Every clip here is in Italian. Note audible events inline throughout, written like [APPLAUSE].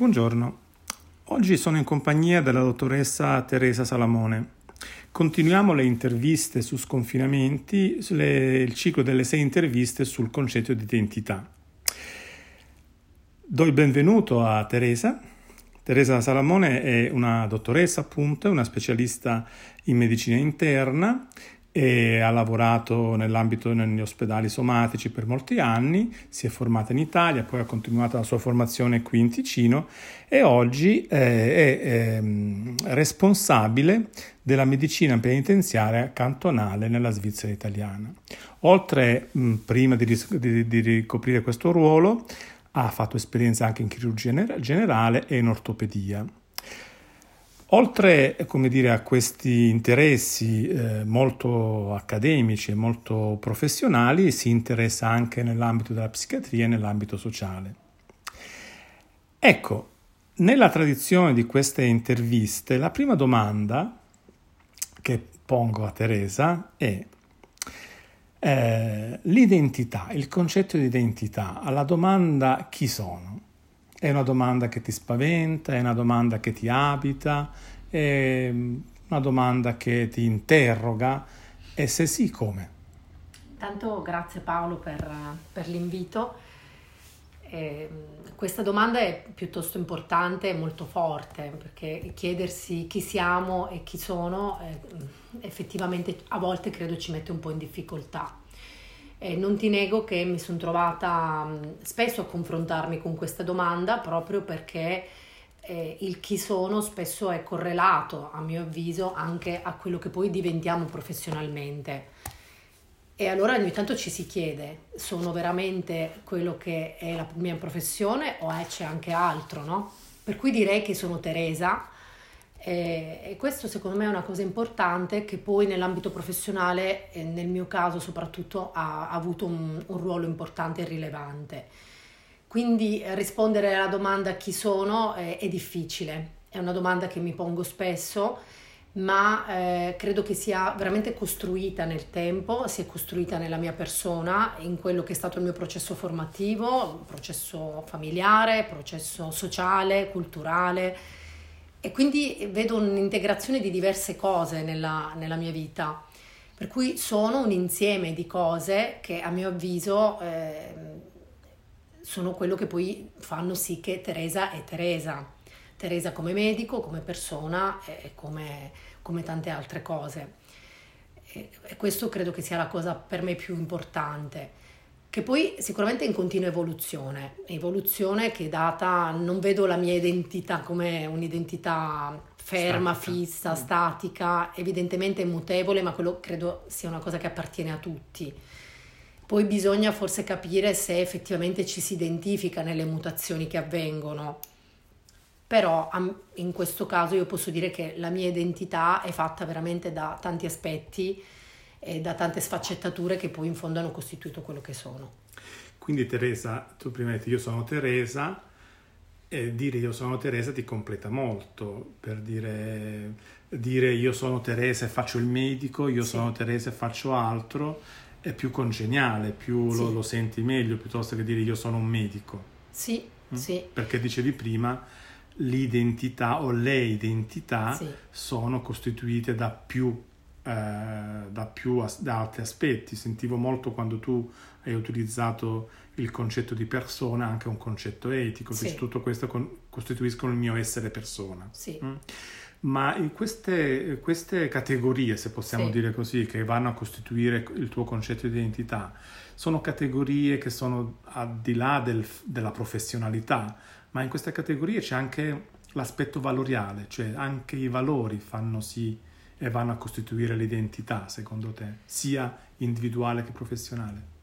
Buongiorno, oggi sono in compagnia della dottoressa Teresa Salamone. Continuiamo le interviste su sconfinamenti, le, il ciclo delle sei interviste sul concetto di identità. Do il benvenuto a Teresa. Teresa Salamone è una dottoressa, appunto, è una specialista in medicina interna e ha lavorato nell'ambito degli ospedali somatici per molti anni, si è formata in Italia, poi ha continuato la sua formazione qui in Ticino e oggi eh, è, è ehm, responsabile della medicina penitenziaria cantonale nella Svizzera italiana. Oltre, mh, prima di, di, di ricoprire questo ruolo, ha fatto esperienza anche in chirurgia generale e in ortopedia. Oltre dire, a questi interessi eh, molto accademici e molto professionali, si interessa anche nell'ambito della psichiatria e nell'ambito sociale. Ecco, nella tradizione di queste interviste, la prima domanda che pongo a Teresa è eh, l'identità, il concetto di identità, alla domanda chi sono. È una domanda che ti spaventa, è una domanda che ti abita, è una domanda che ti interroga e se sì come? Tanto grazie Paolo per, per l'invito. Eh, questa domanda è piuttosto importante e molto forte perché chiedersi chi siamo e chi sono eh, effettivamente a volte credo ci mette un po' in difficoltà. Eh, non ti nego che mi sono trovata spesso a confrontarmi con questa domanda proprio perché eh, il chi sono spesso è correlato, a mio avviso, anche a quello che poi diventiamo professionalmente. E allora ogni tanto ci si chiede, sono veramente quello che è la mia professione o c'è anche altro, no? Per cui direi che sono Teresa, e, e questo secondo me è una cosa importante che poi nell'ambito professionale, e nel mio caso soprattutto, ha, ha avuto un, un, ruolo importante e rilevante. Quindi rispondere alla domanda chi sono è, è difficile, è una domanda che mi pongo spesso, ma eh, credo che sia veramente costruita nel tempo, si è costruita nella mia persona, in quello che è stato il mio processo formativo, processo familiare, processo sociale, culturale e quindi vedo un'integrazione di diverse cose nella, nella mia vita. Per cui sono un insieme di cose che a mio avviso eh, sono quello che poi fanno sì che Teresa è Teresa. Teresa come medico, come persona e come, come tante altre cose. E, e questo credo che sia la cosa per me più importante che poi sicuramente è in continua evoluzione, evoluzione che è data, non vedo la mia identità come un'identità ferma, statica. fissa, mm. statica, evidentemente mutevole, ma quello credo sia una cosa che appartiene a tutti. Poi bisogna forse capire se effettivamente ci si identifica nelle mutazioni che avvengono. Però in questo caso io posso dire che la mia identità è fatta veramente da tanti aspetti e da tante sfaccettature che poi in fondo hanno costituito quello che sono. Quindi Teresa, tu prima hai detto io sono Teresa, e dire io sono Teresa ti completa molto, per dire, dire io sono Teresa e faccio il medico, io sì. sono Teresa e faccio altro, è più congeniale, più sì. lo, lo, senti meglio piuttosto che dire io sono un medico. Sì, mm? sì. Perché dicevi prima l'identità o le identità sì. sono costituite da più eh, da più da altri aspetti. Sentivo molto quando tu hai utilizzato il concetto di persona, anche un concetto etico, sì. tutto questo con, costituiscono il mio essere persona. Sì. Mm? Ma in queste, queste, categorie, se possiamo sì. dire così, che vanno a costituire il tuo concetto di identità, sono categorie che sono al di là del, della professionalità, ma in queste categorie c'è anche l'aspetto valoriale, cioè anche i valori fanno sì e vanno a costituire l'identità, secondo te, sia individuale che professionale?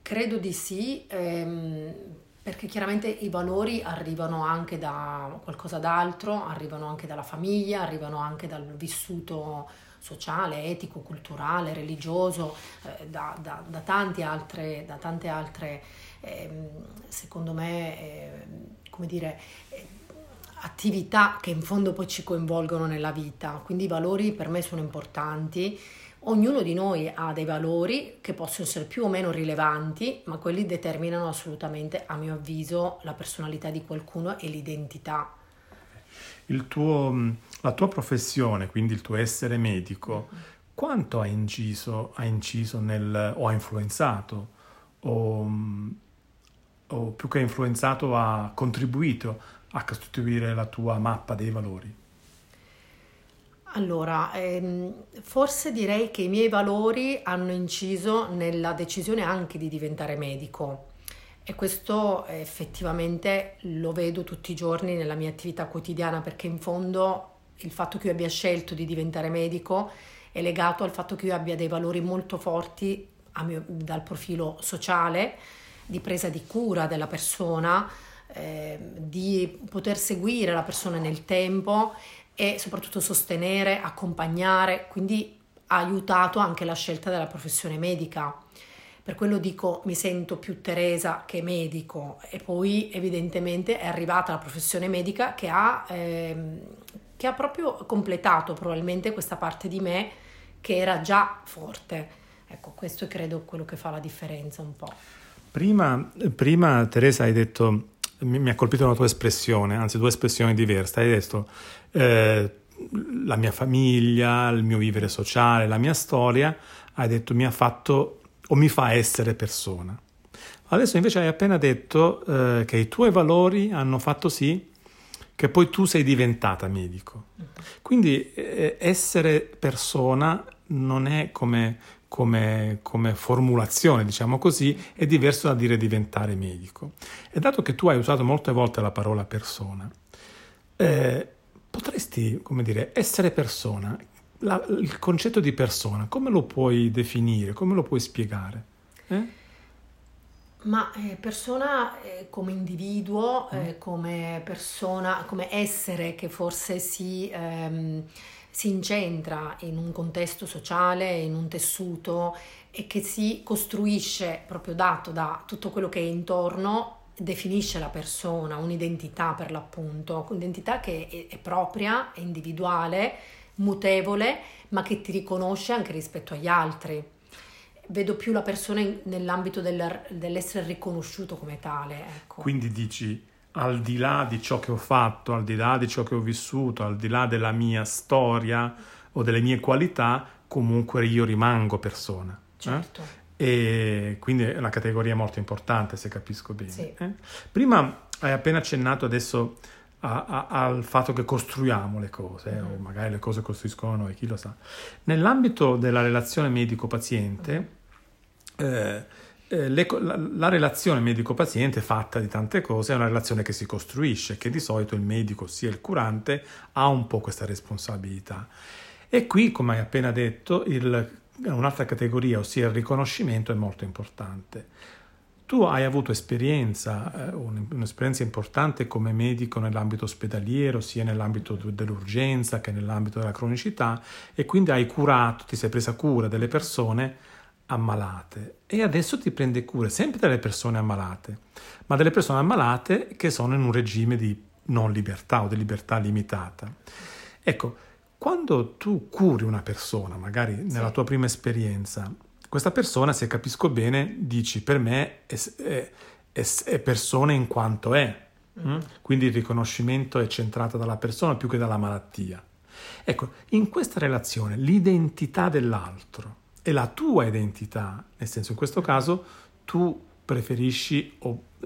Credo di sì, ehm, perché chiaramente i valori arrivano anche da qualcosa d'altro, arrivano anche dalla famiglia, arrivano anche dal vissuto sociale, etico, culturale, religioso, eh, da, da, da, tante altre, da tante altre ehm, secondo me, eh, come dire, eh, attività che in fondo poi ci coinvolgono nella vita, quindi i valori per me sono importanti. Ognuno di noi ha dei valori che possono essere più o meno rilevanti, ma quelli determinano assolutamente, a mio avviso, la personalità di qualcuno e l'identità. Tuo, la tua professione, quindi il tuo essere medico, quanto ha inciso, ha inciso nel, o ha influenzato, o, o più che influenzato ha contribuito a costituire la tua mappa dei valori? Allora, ehm, forse direi che i miei valori hanno inciso nella decisione anche di diventare medico. E questo effettivamente lo vedo tutti i giorni nella mia attività quotidiana perché in fondo il fatto che io abbia scelto di diventare medico è legato al fatto che io abbia dei valori molto forti mio, dal profilo sociale, di presa di cura della persona, eh, di poter seguire la persona nel tempo e soprattutto sostenere, accompagnare, quindi ha aiutato anche la scelta della professione medica. Per quello dico mi sento più Teresa che medico e poi evidentemente è arrivata la professione medica che ha, ehm, che ha proprio completato probabilmente questa parte di me che era già forte. Ecco, questo è credo quello che fa la differenza un po'. Prima, prima Teresa hai detto mi, mi, ha colpito una tua espressione, anzi due espressioni diverse. Hai detto eh, la mia famiglia, il mio vivere sociale, la mia storia, hai detto mi ha fatto o mi fa essere persona. Adesso invece hai appena detto eh, che i tuoi valori hanno fatto sì che poi tu sei diventata medico. Quindi eh, essere persona non è come, come, come, formulazione, diciamo così, è diverso da dire diventare medico. E dato che tu hai usato molte volte la parola persona, eh, potresti, come dire, essere persona, la, il concetto di persona, come lo puoi definire, come lo puoi spiegare? Eh? Ma eh, persona eh, come individuo, mm. eh, come persona, come essere che forse si... Ehm, si incentra in un contesto sociale, in un tessuto e che si costruisce proprio dato da tutto quello che è intorno, definisce la persona, un'identità per l'appunto, un'identità che è, propria, è individuale, mutevole, ma che ti riconosce anche rispetto agli altri. Vedo più la persona in, nell'ambito del, dell'essere riconosciuto come tale. Ecco. Quindi dici al di là di ciò che ho fatto, al di là di ciò che ho vissuto, al di là della mia storia o delle mie qualità, comunque io rimango persona. Eh? Certo. Eh? E quindi è una categoria molto importante, se capisco bene. Sì. Eh? Prima hai appena accennato adesso a, a, al fatto che costruiamo le cose, mm. o magari le cose costruiscono noi, chi lo sa. Nell'ambito della relazione medico-paziente, eh, le, la, la, relazione medico-paziente fatta di tante cose è una relazione che si costruisce, che di solito il medico, sia il curante, ha un po' questa responsabilità. E qui, come hai appena detto, il, un'altra categoria, ossia il riconoscimento, è molto importante. Tu hai avuto esperienza, eh, un'esperienza importante come medico nell'ambito ospedaliero, sia nell'ambito dell'urgenza che nell'ambito della cronicità, e quindi hai curato, ti sei presa cura delle persone ammalate e adesso ti prende cura sempre delle persone ammalate, ma delle persone ammalate che sono in un regime di non libertà o di libertà limitata. Ecco, quando tu curi una persona, magari nella tua prima esperienza, questa persona, se capisco bene, dici per me è, è, è, è persona in quanto è. Mm. Quindi il riconoscimento è centrato dalla persona più che dalla malattia. Ecco, in questa relazione l'identità dell'altro è la tua identità, nel senso in questo caso tu preferisci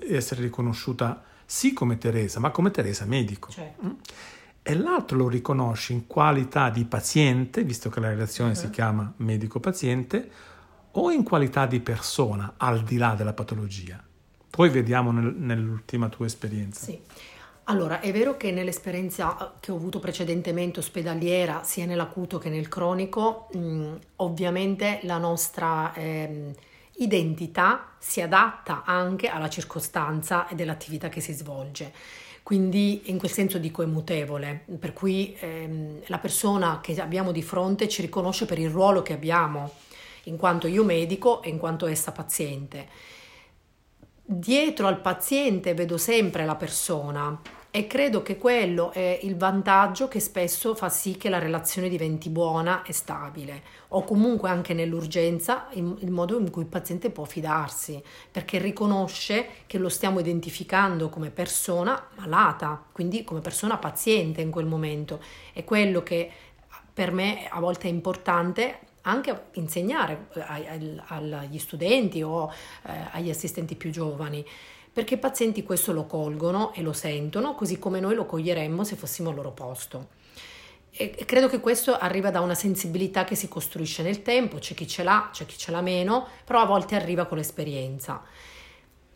essere riconosciuta sì come Teresa, ma come Teresa medico. Certo. Mm? E l'altro lo riconosci in qualità di paziente, visto che la relazione uh-huh. si chiama medico-paziente, o in qualità di persona, al di là della patologia. Poi vediamo nel, nell'ultima tua esperienza. Sì. Allora, è vero che nell'esperienza eh, che ho avuto precedentemente ospedaliera, sia nell'acuto che nel cronico, mh, mm, ovviamente la nostra eh, identità si adatta anche alla circostanza e dell'attività che si svolge. Quindi in quel senso dico è mutevole, per cui ehm, la persona che abbiamo di fronte ci riconosce per il ruolo che abbiamo, in quanto io medico e in quanto essa paziente. Dietro al paziente vedo sempre la persona E credo che quello è il vantaggio che spesso fa sì che la relazione diventi buona e stabile, o comunque anche nell'urgenza il modo in cui il paziente può fidarsi, perché riconosce che lo stiamo identificando come persona malata, quindi come persona paziente in quel momento. È quello che per me a volte è importante anche insegnare agli studenti o eh, agli assistenti più giovani perché i pazienti questo lo colgono e lo sentono, così come noi lo coglieremmo se fossimo al loro posto. E credo che questo arriva da una sensibilità che si costruisce nel tempo, c'è chi ce l'ha, c'è chi ce l'ha meno, però a volte arriva con l'esperienza.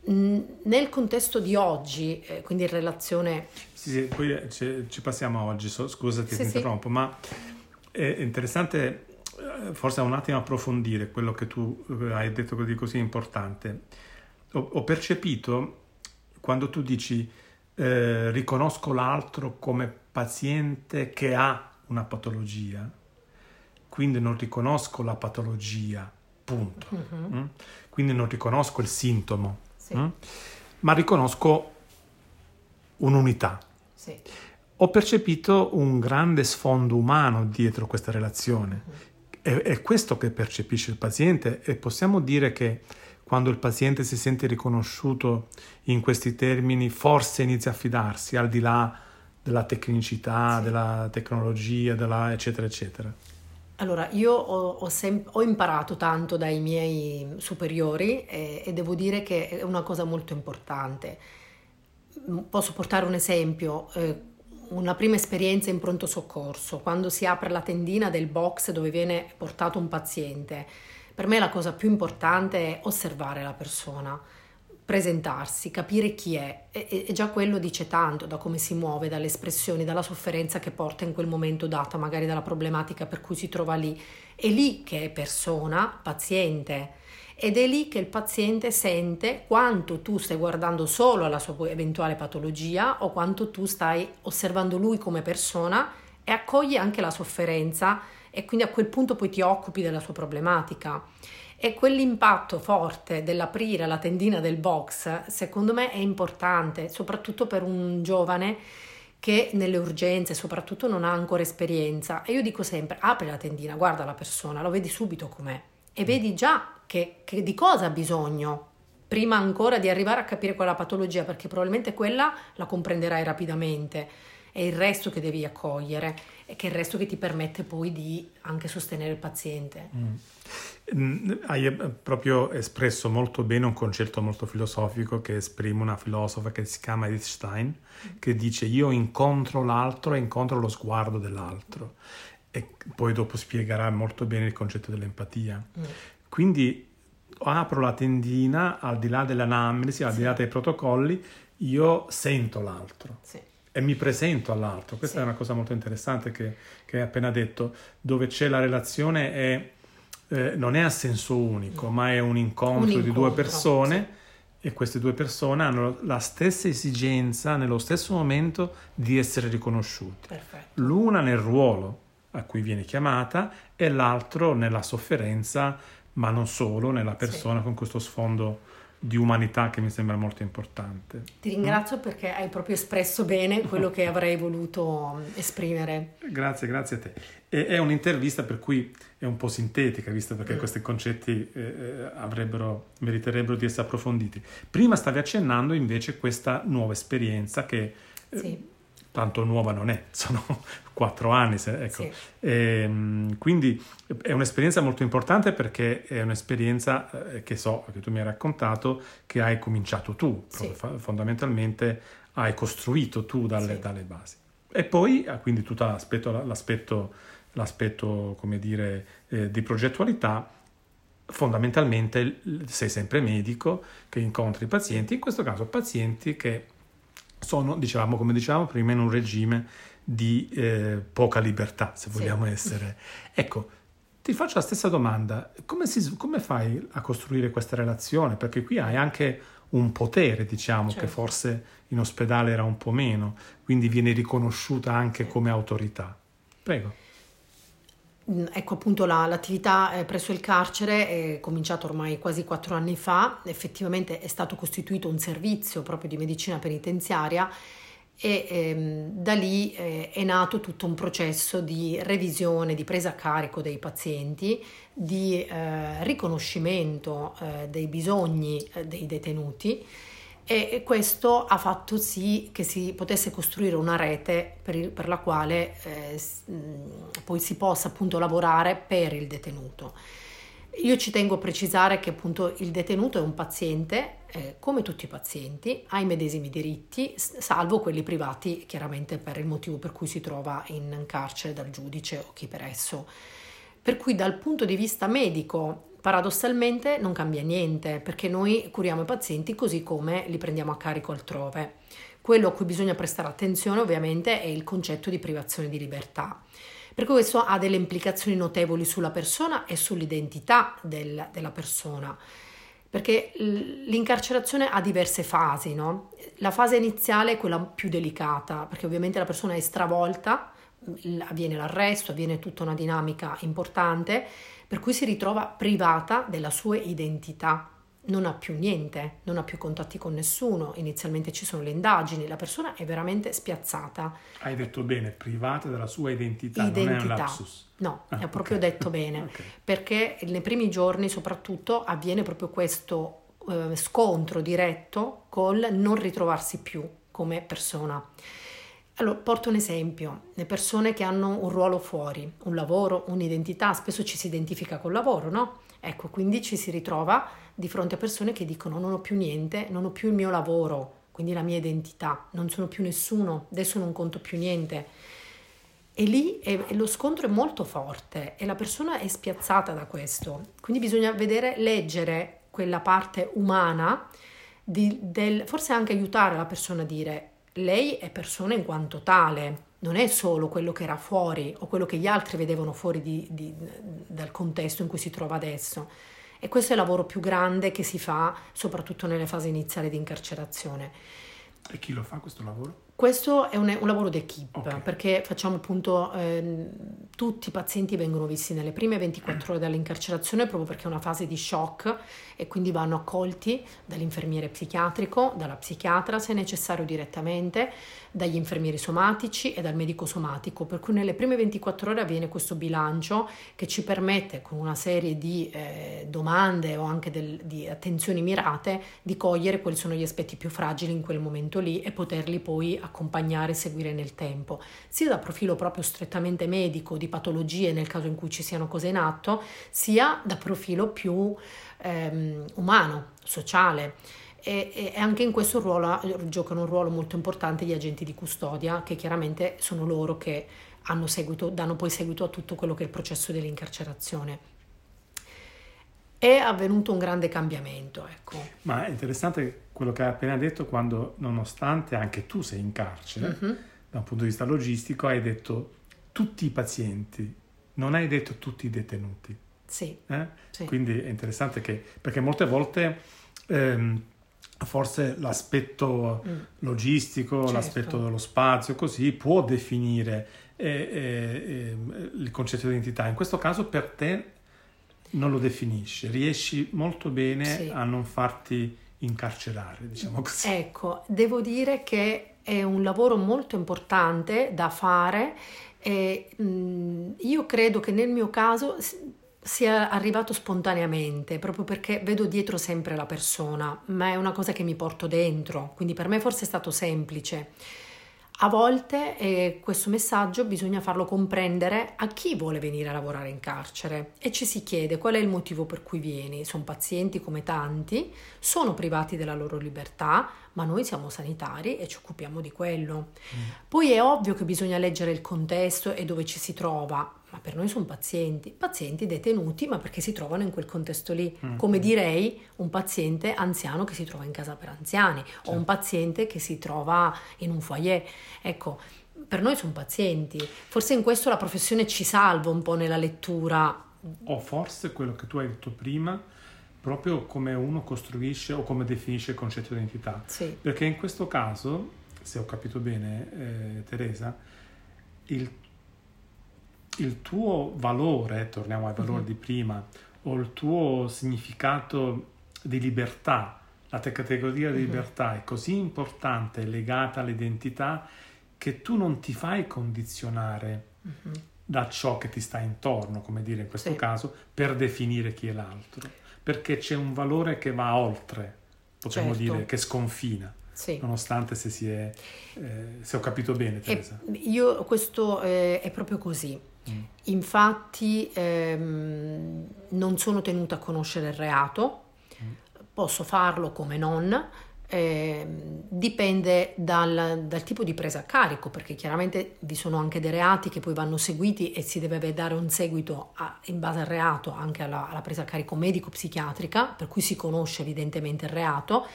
Nel contesto di oggi, eh, quindi in relazione... Sì, sì, poi eh, ci, passiamo a oggi, scusa ti sì, interrompo, sì. ma è interessante eh, forse un attimo approfondire quello che tu hai detto così, così importante ho, ho percepito quando tu dici eh, riconosco l'altro come paziente che ha una patologia, quindi non riconosco la patologia, punto. Mm-hmm. Mm? Quindi non riconosco il sintomo, sì. mm? ma riconosco un'unità. Sì. Ho percepito un grande sfondo umano dietro questa relazione. È, è questo che percepisce il paziente e possiamo dire che quando il paziente si sente riconosciuto in questi termini, forse inizia a fidarsi al di là della tecnicità, sì. della tecnologia, della eccetera, eccetera. Allora, io ho, ho, sem- ho, imparato tanto dai miei superiori e, e, devo dire che è una cosa molto importante. Posso portare un esempio. Eh, una prima esperienza in pronto soccorso, quando si apre la tendina del box dove viene portato un paziente per me la cosa più importante è osservare la persona, presentarsi, capire chi è e, e, già quello dice tanto da come si muove, dalle espressioni, dalla sofferenza che porta in quel momento dato, magari dalla problematica per cui si trova lì. È lì che è persona, paziente. Ed è lì che il paziente sente quanto tu stai guardando solo alla sua eventuale patologia o quanto tu stai osservando lui come persona e accoglie anche la sofferenza e quindi a quel punto poi ti occupi della sua problematica. E quell'impatto forte dell'aprire la tendina del box, secondo me, è importante, soprattutto per un giovane che nelle urgenze soprattutto non ha ancora esperienza. E io dico sempre, apri la tendina, guarda la persona, lo vedi subito com'è e vedi già che, che di cosa ha bisogno prima ancora di arrivare a capire quella patologia, perché probabilmente quella la comprenderai rapidamente è il resto che devi accogliere e che è il resto che ti permette poi di anche sostenere il paziente. Mm. mm. Hai eh, proprio espresso molto bene un concetto molto filosofico che esprime una filosofa che si chiama Edith Stein, che dice io incontro l'altro e incontro lo sguardo dell'altro. E poi dopo spiegherà molto bene il concetto dell'empatia. Mm. Quindi apro la tendina, al di là dell'anamnesi, al sì. di là dei protocolli, io sento l'altro. Sì e mi presento all'altro. Questa sì. è una cosa molto interessante che, che, hai appena detto, dove c'è la relazione è, eh, non è a senso unico, mm. ma è un incontro, un incontro di due persone e queste due persone hanno la stessa esigenza nello stesso momento di essere riconosciuti. Perfetto. L'una nel ruolo a cui viene chiamata e l'altro nella sofferenza, ma non solo, nella persona sì. con questo sfondo di umanità che mi sembra molto importante. Ti ringrazio mm? perché hai proprio espresso bene quello che [LAUGHS] avrei voluto esprimere. Grazie, grazie a te. E, è un'intervista per cui è un po' sintetica, visto perché mm. questi concetti eh, eh meriterebbero di essere approfonditi. Prima stavi accennando invece questa nuova esperienza che... Eh, sì tanto nuova non è, [LAUGHS] sono quattro anni. Se, ecco. sì. e, ehm, quindi è un'esperienza molto importante perché è un'esperienza eh, che so, che tu mi hai raccontato, che hai cominciato tu, sì. fondamentalmente hai costruito tu dalle, sì. dalle basi. E poi, ah, quindi tutto l'aspetto, l'aspetto, l'aspetto come dire, eh, di progettualità, fondamentalmente sei sempre medico che incontri i pazienti, in questo caso pazienti che sono, diciamo, come dicevamo prima, in un regime di eh, poca libertà, se vogliamo sì. essere. Ecco, ti faccio la stessa domanda, come, si, come, fai a costruire questa relazione? Perché qui hai anche un potere, diciamo, certo. che forse in ospedale era un po' meno, quindi viene riconosciuta anche come autorità. Prego. Ecco appunto la, l'attività eh, presso il carcere è cominciata ormai quasi quattro anni fa, effettivamente è stato costituito un servizio proprio di medicina penitenziaria e ehm, da lì eh, è nato tutto un processo di revisione, di presa a carico dei pazienti, di eh, riconoscimento eh, dei bisogni eh, dei detenuti e questo ha fatto sì che si potesse costruire una rete per, il, per la quale eh, poi si possa appunto lavorare per il detenuto. Io ci tengo a precisare che appunto il detenuto è un paziente, eh, come tutti i pazienti, ha i medesimi diritti, salvo quelli privati chiaramente per il motivo per cui si trova in carcere dal giudice o chi per esso. Per cui dal punto di vista medico paradossalmente non cambia niente perché noi curiamo i pazienti così come li prendiamo a carico altrove. Quello a cui bisogna prestare attenzione ovviamente è il concetto di privazione di libertà. Perché questo ha delle implicazioni notevoli sulla persona e sull'identità del, della persona. Perché l'incarcerazione ha diverse fasi, no? La fase iniziale è quella più delicata, perché ovviamente la persona è stravolta, avviene l'arresto, avviene tutta una dinamica importante, per cui si ritrova privata della sua identità non ha più niente, non ha più contatti con nessuno, inizialmente ci sono le indagini, la persona è veramente spiazzata. Hai detto bene, privata della sua identità, identità. non è un lapsus. No, ah, ho proprio okay. detto bene, [LAUGHS] okay. perché nei primi giorni soprattutto avviene proprio questo eh, scontro diretto col non ritrovarsi più come persona. Allora, porto un esempio, le persone che hanno un ruolo fuori, un lavoro, un'identità, spesso ci si identifica col lavoro, no? Ecco, quindi ci si ritrova di fronte a persone che dicono non ho più niente, non ho più il mio lavoro, quindi la mia identità, non sono più nessuno, adesso non conto più niente. E lì è, lo scontro è molto forte e la persona è spiazzata da questo. Quindi bisogna vedere, leggere quella parte umana, di, del, forse anche aiutare la persona a dire lei è persona in quanto tale, non è solo quello che era fuori o quello che gli altri vedevano fuori di, di, dal contesto in cui si trova adesso e questo è il lavoro più grande che si fa soprattutto nelle fasi iniziali di incarcerazione. E chi lo fa questo lavoro? Questo è un, un lavoro d'equipe okay. perché facciamo appunto eh, tutti i pazienti vengono visti nelle prime 24 ore dall'incarcerazione proprio perché è una fase di shock e quindi vanno accolti dall'infermiere psichiatrico, dalla psichiatra se necessario direttamente, dagli infermieri somatici e dal medico somatico, per cui nelle prime 24 ore avviene questo bilancio che ci permette con una serie di eh, domande o anche del, di attenzioni mirate di cogliere quali sono gli aspetti più fragili in quel momento lì e poterli poi accompagnare e seguire nel tempo, sia da profilo proprio strettamente medico, di patologie nel caso in cui ci siano cose in atto, sia da profilo più ehm, umano, sociale. E, e, anche in questo ruolo giocano un ruolo molto importante gli agenti di custodia, che chiaramente sono loro che seguito, danno poi seguito a tutto quello che è il processo dell'incarcerazione. È avvenuto un grande cambiamento. Ecco. Ma è interessante quello che hai appena detto quando, nonostante anche tu sei in carcere, uh-huh. da un punto di vista logistico, hai detto tutti i pazienti, non hai detto tutti i detenuti. Sì. Eh? sì. Quindi è interessante che, perché molte volte ehm, forse l'aspetto mm. logistico, certo. l'aspetto dello spazio, così può definire eh, eh, ehm, il concetto di identità. In questo caso per te non lo definisce, riesci molto bene sì. a non farti incarcerare, diciamo così. Ecco, devo dire che è un lavoro molto importante da fare e mh, mm, io credo che nel mio caso sia arrivato spontaneamente, proprio perché vedo dietro sempre la persona, ma è una cosa che mi porto dentro, quindi per me forse è stato semplice. A volte eh, questo messaggio bisogna farlo comprendere a chi vuole venire a lavorare in carcere e ci si chiede qual è il motivo per cui vieni. Sono pazienti come tanti, sono privati della loro libertà, ma noi siamo sanitari e ci occupiamo di quello. Mm. Poi è ovvio che bisogna leggere il contesto e dove ci si trova, ma per noi sono pazienti, pazienti detenuti, ma perché si trovano in quel contesto lì. Mm. Come direi un paziente anziano che si trova in casa per anziani certo. o un paziente che si trova in un foyer. Ecco, per noi sono pazienti. Forse in questo la professione ci salva un po' nella lettura. O forse quello che tu hai detto prima, proprio come uno costruisce o come definisce il concetto di identità. Sì. Perché in questo caso, se ho capito bene, eh, Teresa, il il tuo valore, torniamo ai valori uh-huh. di prima, o il tuo significato di libertà la categoria di mm-hmm. libertà è così importante, legata all'identità, che tu non ti fai condizionare mm-hmm. da ciò che ti sta intorno, come dire in questo sì. caso, per definire chi è l'altro, perché c'è un valore che va oltre, potremmo certo. dire, che sconfina. Sì. nonostante se, si è, eh, se ho capito bene Teresa. E io questo eh, è proprio così. Mm. Infatti ehm, non sono tenuta a conoscere il reato, mm. posso farlo come non, eh, dipende dal, dal, tipo di presa a carico, perché chiaramente vi sono anche dei reati che poi vanno seguiti e si deve dare un seguito a, in base al reato anche alla, alla presa a carico medico-psichiatrica, per cui si conosce evidentemente il reato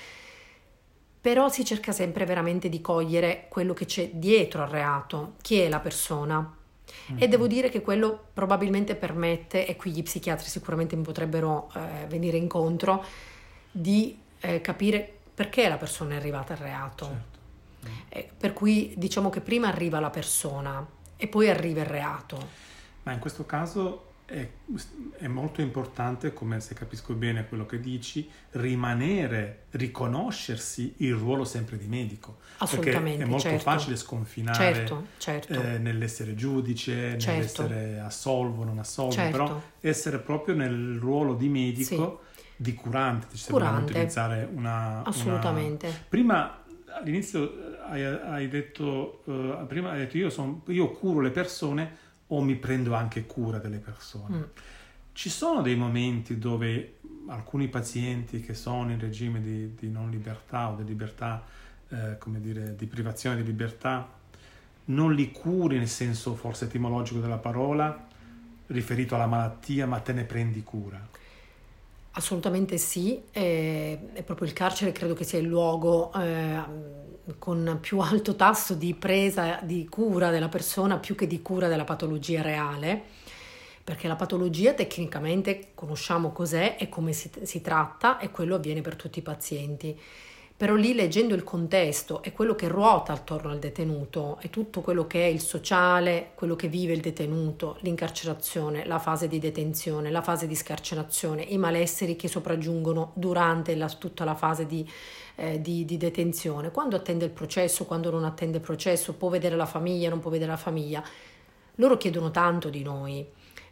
però si cerca sempre veramente di cogliere quello che c'è dietro al reato, chi è la persona. Mm-hmm. E devo dire che quello probabilmente permette, e qui gli psichiatri sicuramente mi potrebbero eh, venire incontro, di eh, capire perché la persona è arrivata al reato. Certo. Mm. Eh, per cui diciamo che prima arriva la persona e poi arriva il reato. Ma in questo caso è, è, molto importante, come se capisco bene quello che dici, rimanere, riconoscersi il ruolo sempre di medico. Assolutamente. Perché è molto certo. facile sconfinare certo, certo. Eh, nell'essere giudice, certo. nell'essere assolvo, non assolvo, certo. però essere proprio nel ruolo di medico, sì. di curante, se curante. vogliamo utilizzare una... Assolutamente. Una... Prima all'inizio hai, hai detto, uh, prima hai detto io, son, io curo le persone o mi prendo anche cura delle persone. Mm. Ci sono dei momenti dove alcuni pazienti che sono in regime di, di non libertà o di libertà, eh, come dire, di privazione di libertà, non li curi nel senso forse etimologico della parola, riferito alla malattia, ma te ne prendi cura. Assolutamente sì, è, è proprio il carcere credo che sia il luogo eh, con più alto tasso di presa di cura della persona più che di cura della patologia reale, perché la patologia tecnicamente conosciamo cos'è e come si, si tratta e quello avviene per tutti i pazienti però lì leggendo il contesto e quello che ruota attorno al detenuto e tutto quello che è il sociale, quello che vive il detenuto, l'incarcerazione, la fase di detenzione, la fase di scarcerazione, i malesseri che sopraggiungono durante la, tutta la fase di, eh, di, di, detenzione, quando attende il processo, quando non attende il processo, può vedere la famiglia, non può vedere la famiglia. Loro chiedono tanto di noi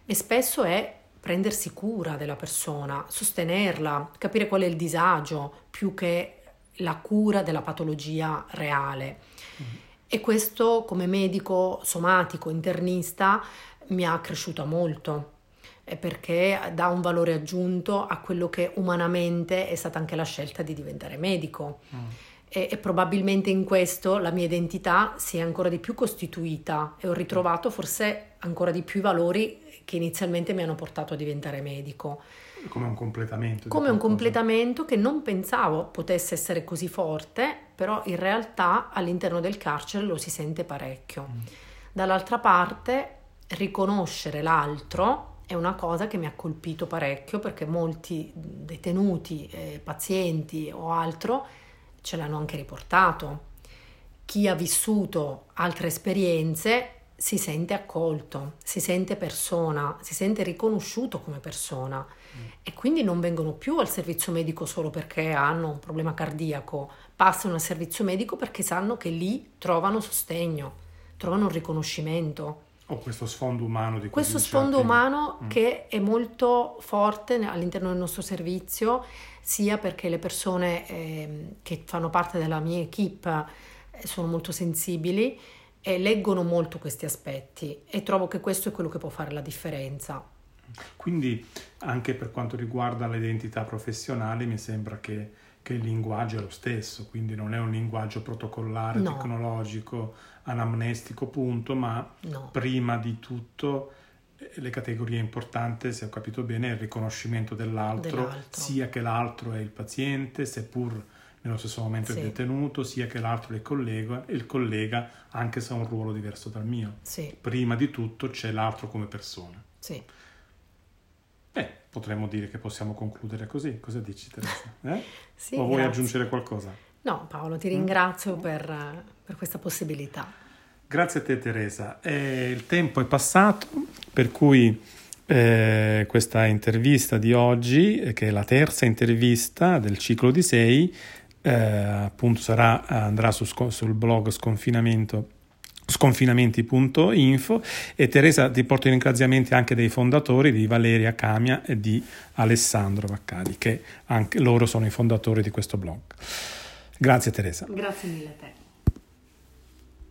e spesso è prendersi cura della persona, sostenerla, capire qual è il disagio più che la cura della patologia reale. Mm. E questo come medico somatico, internista, mi ha cresciuto molto perché dà un valore aggiunto a quello che umanamente è stata anche la scelta di diventare medico. Mm. E, e, probabilmente in questo la mia identità si è ancora di più costituita e ho ritrovato forse ancora di più i valori che inizialmente mi hanno portato a diventare medico. Come un completamento. Come un completamento che non pensavo potesse essere così forte, però in realtà all'interno del carcere lo si sente parecchio. Mm. Dall'altra parte, riconoscere l'altro è una cosa che mi ha colpito parecchio perché molti detenuti, eh, pazienti o altro ce l'hanno anche riportato. Chi ha vissuto altre esperienze si sente accolto, si sente persona, si sente riconosciuto come persona. E quindi non vengono più al servizio medico solo perché hanno un problema cardiaco, passano al servizio medico perché sanno che lì trovano sostegno, trovano un riconoscimento. O questo sfondo umano di Questo sfondo umano mm. che è molto forte all'interno del nostro servizio, sia perché le persone eh, che fanno parte della mia equip eh, sono molto sensibili, e leggono molto questi aspetti e trovo che questo è quello che può fare la differenza. Quindi anche per quanto riguarda l'identità professionale mi sembra che, che il linguaggio è lo stesso, quindi non è un linguaggio protocollare, no. tecnologico, anamnestico, punto, ma no. prima di tutto eh, le categorie importanti, se ho capito bene, è il riconoscimento dell'altro, dell'altro, sia che l'altro è il paziente, seppur nello stesso momento sì. il detenuto, sia che l'altro è il collega, e il collega anche se ha un ruolo diverso dal mio. Sì. Prima di tutto c'è l'altro come persona. Sì. Beh, potremmo dire che possiamo concludere così. Cosa dici Teresa? [LAUGHS] Eh? sì, o vuoi grazie. aggiungere qualcosa? No, Paolo, ti ringrazio mm? per, per, questa possibilità. Grazie a te Teresa. Eh, il tempo è passato, per cui... eh, questa intervista di oggi, eh, che è la terza intervista del ciclo di sei, eh, appunto sarà, andrà su, sul blog sconfinamento sconfinamenti.info e Teresa ti porto i ringraziamenti anche dei fondatori di Valeria Camia e di Alessandro Vaccari che anche loro sono i fondatori di questo blog. Grazie Teresa. Grazie mille a te.